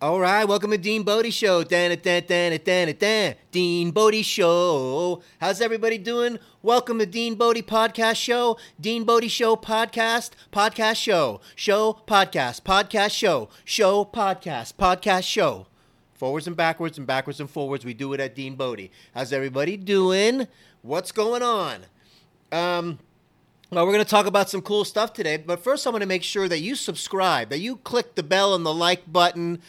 All right, welcome to Dean Bodie Show. Dan, dan, dan, dan, dan, Dean Bodie Show. How's everybody doing? Welcome to Dean Bodie Podcast Show. Dean Bodie Show Podcast, Podcast Show, Show Podcast, Podcast Show, Show Podcast, Podcast Show. Forwards and backwards and backwards and forwards. We do it at Dean Bodie. How's everybody doing? What's going on? Um, well, we're going to talk about some cool stuff today, but first I want to make sure that you subscribe, that you click the bell and the like button,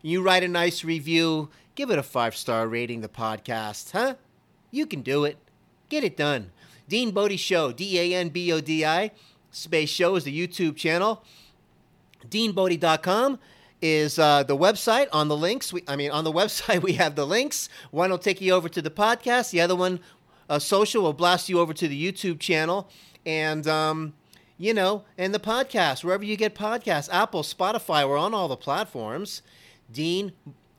you write a nice review, give it a five star rating, the podcast, huh? You can do it. Get it done. Dean Bodie Show, D A N B O D I, Space Show is the YouTube channel. DeanBodie.com is uh, the website on the links. We, I mean, on the website, we have the links. One will take you over to the podcast, the other one, uh, social, will blast you over to the YouTube channel. And, um, you know, and the podcast, wherever you get podcasts, Apple, Spotify, we're on all the platforms. Dean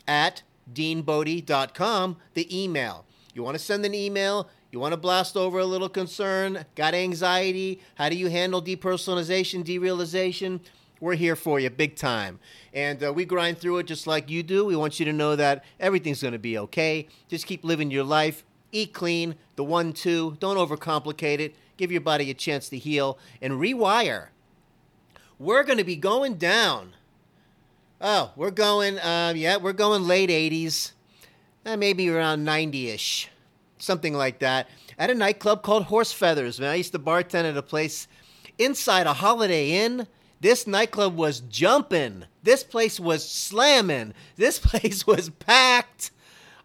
at deanbodie.com, the email. You want to send an email, you want to blast over a little concern, got anxiety, how do you handle depersonalization, derealization? We're here for you big time. And uh, we grind through it just like you do. We want you to know that everything's going to be okay. Just keep living your life. Eat clean, the one, two. Don't overcomplicate it. Give your body a chance to heal and rewire. We're going to be going down. Oh, we're going, um, yeah, we're going late 80s, uh, maybe around 90 ish, something like that, at a nightclub called Horse Feathers. Man, I used to bartend at a place inside a Holiday Inn. This nightclub was jumping. This place was slamming. This place was packed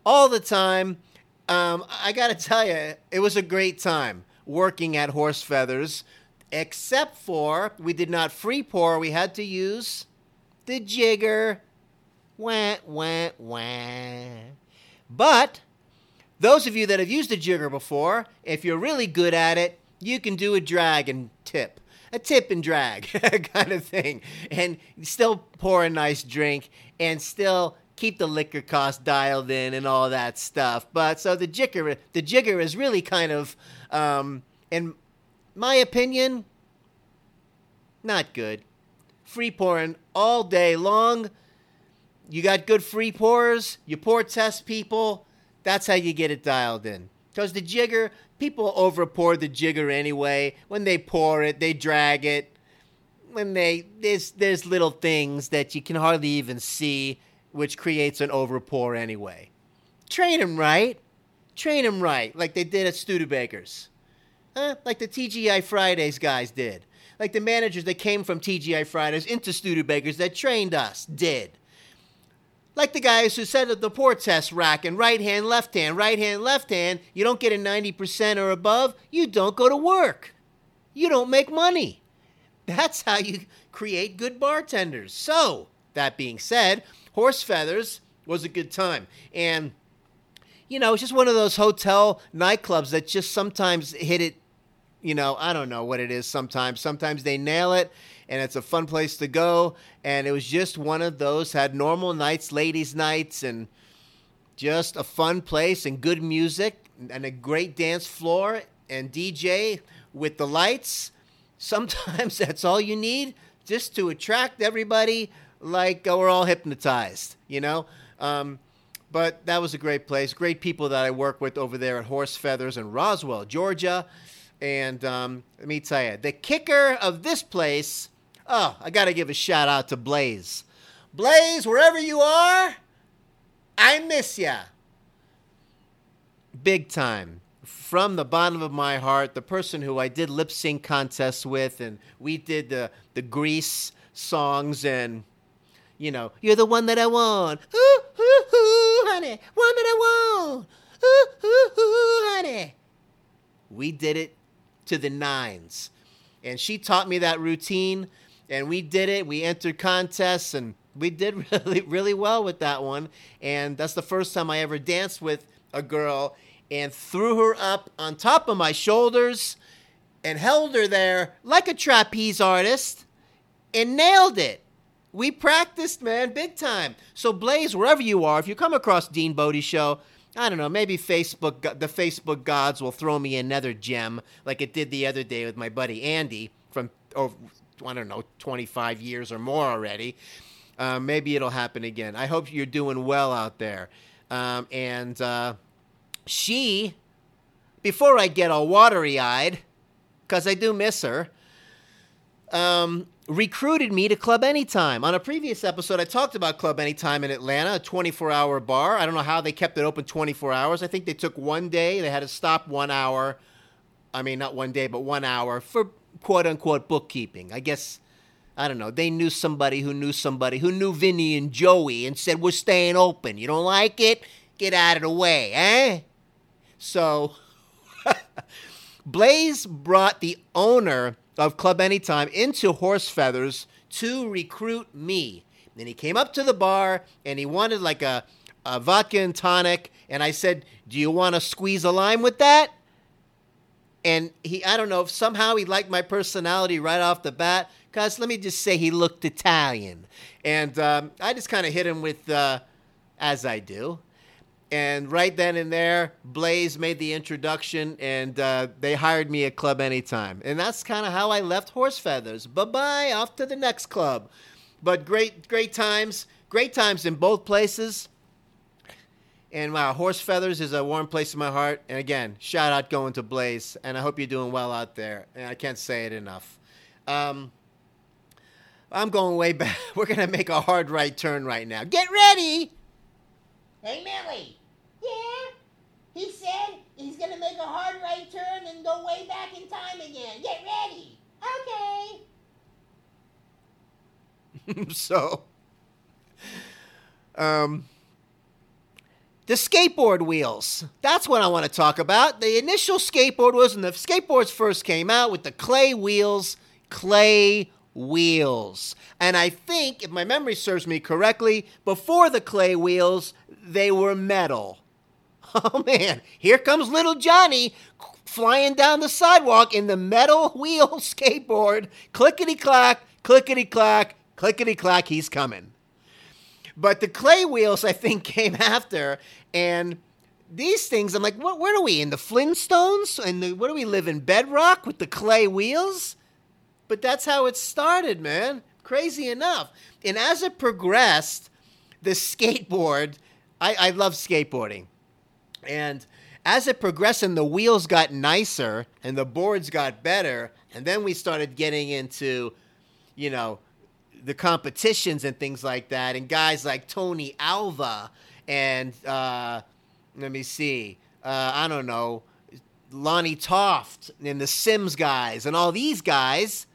all the time. Um, I got to tell you, it was a great time working at Horse Feathers, except for we did not free pour. We had to use the jigger. Wah, wah, wah. But those of you that have used a jigger before, if you're really good at it, you can do a drag and tip. A tip and drag kind of thing. And still pour a nice drink and still keep the liquor cost dialed in and all that stuff. But so the jigger, the jigger is really kind of, um, in my opinion, not good. Free pouring all day long. You got good free pours. You pour test people. That's how you get it dialed in. Because the jigger, people over pour the jigger anyway. When they pour it, they drag it. When they there's there's little things that you can hardly even see which creates an overpour anyway. Train them right. Train them right, like they did at Studebakers. Huh? Like the TGI Fridays guys did. Like the managers that came from TGI Fridays into Studebakers that trained us did. Like the guys who said at the pour test rack and right hand, left hand, right hand, left hand, you don't get a 90% or above, you don't go to work. You don't make money. That's how you create good bartenders. So, that being said, Horse Feathers was a good time. And, you know, it's just one of those hotel nightclubs that just sometimes hit it, you know, I don't know what it is sometimes. Sometimes they nail it and it's a fun place to go. And it was just one of those, had normal nights, ladies' nights, and just a fun place and good music and a great dance floor and DJ with the lights. Sometimes that's all you need just to attract everybody like uh, we're all hypnotized, you know? Um, but that was a great place. Great people that I work with over there at Horse Feathers in Roswell, Georgia. And um, let me tell you, the kicker of this place, oh, I got to give a shout out to Blaze. Blaze, wherever you are, I miss ya. Big time. From the bottom of my heart, the person who I did lip sync contests with, and we did the, the Grease songs and you know, you're the one that I want. Ooh, ooh, ooh, honey, one that I want. Ooh, ooh, ooh, honey. We did it to the nines. And she taught me that routine, and we did it. We entered contests, and we did really, really well with that one. And that's the first time I ever danced with a girl and threw her up on top of my shoulders and held her there like a trapeze artist and nailed it. We practiced, man, big time. So Blaze, wherever you are, if you come across Dean Bodie show, I don't know, maybe Facebook, the Facebook gods will throw me another gem like it did the other day with my buddy Andy from, oh, I don't know, 25 years or more already. uh, maybe it'll happen again. I hope you're doing well out there. Um, and uh, she, before I get all watery eyed, because I do miss her, um, recruited me to Club Anytime. On a previous episode, I talked about Club Anytime in Atlanta, a 24 hour bar. I don't know how they kept it open 24 hours. I think they took one day, they had to stop one hour. I mean, not one day, but one hour for quote unquote bookkeeping. I guess, I don't know, they knew somebody who knew somebody who knew Vinny and Joey and said, We're staying open. You don't like it? Get out of the way, eh? So, Blaze brought the owner of Club Anytime into Horse Feathers to recruit me. And he came up to the bar and he wanted like a, a vodka and tonic. And I said, Do you want to squeeze a lime with that? And he, I don't know, if somehow he liked my personality right off the bat. Because let me just say, he looked Italian. And um, I just kind of hit him with, uh, as I do. And right then and there, Blaze made the introduction, and uh, they hired me at Club Anytime. And that's kind of how I left Horse Feathers. Bye bye, off to the next club. But great, great times, great times in both places. And wow, Horse Feathers is a warm place in my heart. And again, shout out going to Blaze. And I hope you're doing well out there. And I can't say it enough. Um, I'm going way back. We're going to make a hard right turn right now. Get ready! Hey, Millie. Yeah? He said he's gonna make a hard right turn and go way back in time again. Get ready. Okay. so, um, the skateboard wheels. That's what I want to talk about. The initial skateboard was when the skateboards first came out with the clay wheels, clay wheels. And I think, if my memory serves me correctly, before the clay wheels, they were metal. Oh man, here comes little Johnny flying down the sidewalk in the metal wheel skateboard. Clickety clack, clickety clack, clickety clack, he's coming. But the clay wheels, I think, came after. And these things, I'm like, what, where are we? In the Flintstones? And the, what do we live in? Bedrock with the clay wheels? But that's how it started, man. Crazy enough. And as it progressed, the skateboard, I, I love skateboarding. And as it progressed and the wheels got nicer and the boards got better, and then we started getting into, you know, the competitions and things like that, and guys like Tony Alva and uh, let me see, uh, I don't know, Lonnie Toft and the Sims guys and all these guys.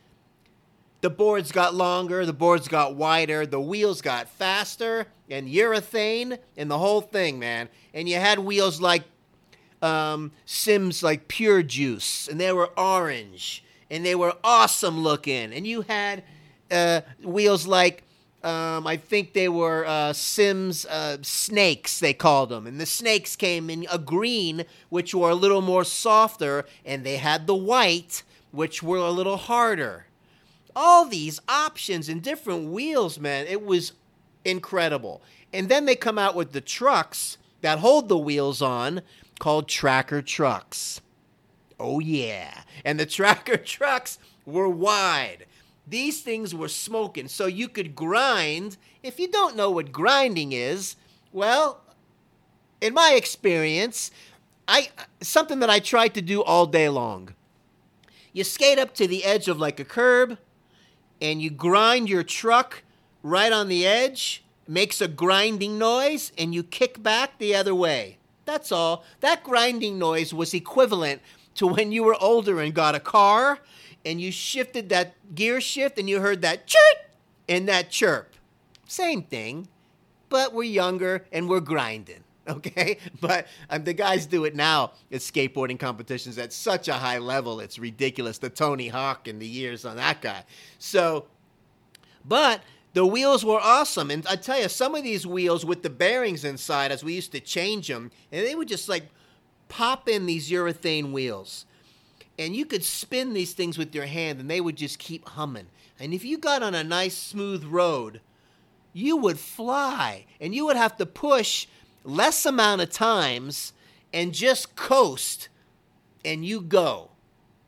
The boards got longer, the boards got wider, the wheels got faster, and urethane and the whole thing, man. And you had wheels like um, Sims, like Pure Juice, and they were orange, and they were awesome looking. And you had uh, wheels like um, I think they were uh, Sims uh, snakes, they called them. And the snakes came in a green, which were a little more softer, and they had the white, which were a little harder all these options and different wheels, man. It was incredible. And then they come out with the trucks that hold the wheels on called tracker trucks. Oh, yeah. And the tracker trucks were wide. These things were smoking, so you could grind. If you don't know what grinding is, well, in my experience, I something that I tried to do all day long. You skate up to the edge of like a curb, and you grind your truck right on the edge, makes a grinding noise, and you kick back the other way. That's all. That grinding noise was equivalent to when you were older and got a car and you shifted that gear shift and you heard that chirp and that chirp. Same thing, but we're younger and we're grinding okay? But um, the guys do it now at skateboarding competitions at such a high level, it's ridiculous. The Tony Hawk and the years on that guy. So, but the wheels were awesome. And I tell you, some of these wheels with the bearings inside, as we used to change them, and they would just like pop in these urethane wheels. And you could spin these things with your hand, and they would just keep humming. And if you got on a nice, smooth road, you would fly, and you would have to push less amount of times and just coast and you go.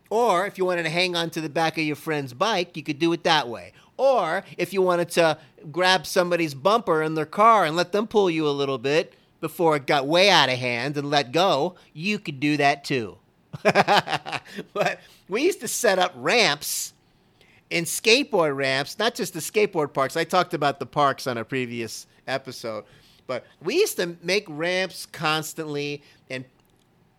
Or if you wanted to hang on to the back of your friend's bike, you could do it that way. Or if you wanted to grab somebody's bumper in their car and let them pull you a little bit before it got way out of hand and let go, you could do that too. but we used to set up ramps in skateboard ramps, not just the skateboard parks. I talked about the parks on a previous episode, but we used to make ramps constantly and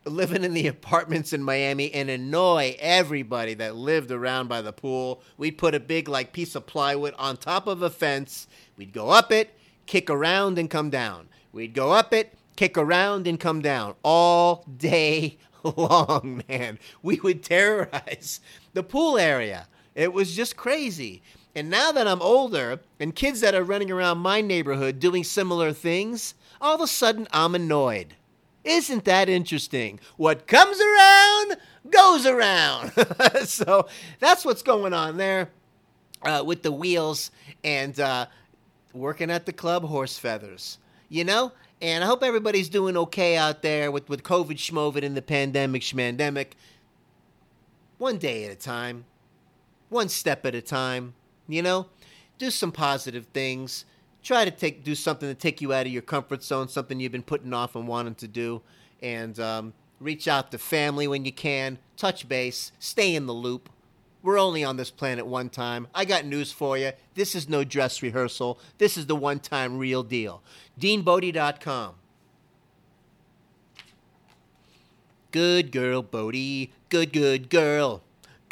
living in the apartments in Miami and annoy everybody that lived around by the pool. We'd put a big like piece of plywood on top of a fence. We'd go up it, kick around and come down. We'd go up it, kick around and come down all day long, man. We would terrorize the pool area. It was just crazy. And now that I'm older and kids that are running around my neighborhood doing similar things, all of a sudden I'm annoyed. Isn't that interesting? What comes around goes around. so that's what's going on there uh, with the wheels and uh, working at the club horse feathers. You know? And I hope everybody's doing okay out there with, with COVID schmovid and the pandemic schmandemic. One day at a time, one step at a time, you know? Do some positive things try to take do something to take you out of your comfort zone, something you've been putting off and wanting to do, and um, reach out to family when you can. Touch base, stay in the loop. We're only on this planet one time. I got news for you. This is no dress rehearsal. This is the one time real deal. DeanBodie.com. Good girl, Bodie. Good, good girl.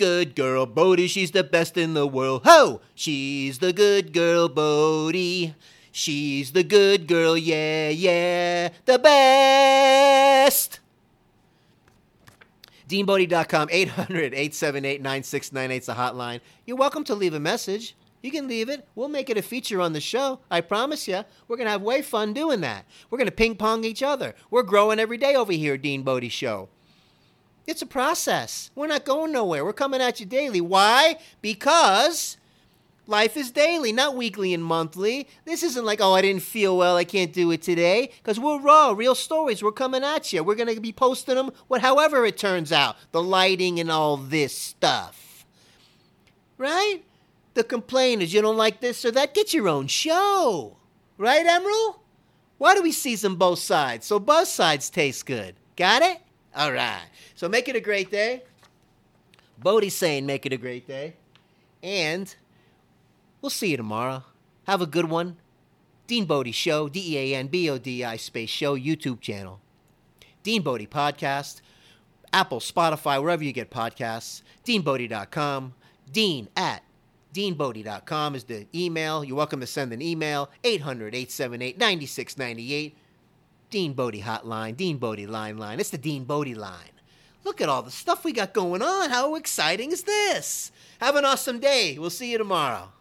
Good girl, Bodie. She's the best in the world. Ho! She's the good girl, Bodie. She's the good girl, yeah, yeah. The best! DeanBodie.com, 800 878 9698 is the hotline. You're welcome to leave a message. You can leave it. We'll make it a feature on the show. I promise you. We're going to have way fun doing that. We're going to ping pong each other. We're growing every day over here, Dean Bodie Show. It's a process. We're not going nowhere. We're coming at you daily. Why? Because life is daily, not weekly and monthly. This isn't like, oh, I didn't feel well, I can't do it today. Because we're raw, real stories. We're coming at you. We're going to be posting them, what, however it turns out. The lighting and all this stuff. Right? The complaint is you don't like this or that. Get your own show. Right, Emerald? Why do we season both sides? So both sides taste good. Got it? All right. So make it a great day. Bodie's saying make it a great day. And we'll see you tomorrow. Have a good one. Dean Bodie Show, D E A N B O D I space show, YouTube channel. Dean Bodie Podcast, Apple, Spotify, wherever you get podcasts. DeanBodie.com. Dean at DeanBodie.com is the email. You're welcome to send an email. 800 878 9698. Dean Bodie Hotline, Dean Bodie Line Line. It's the Dean Bodie Line. Look at all the stuff we got going on. How exciting is this? Have an awesome day. We'll see you tomorrow.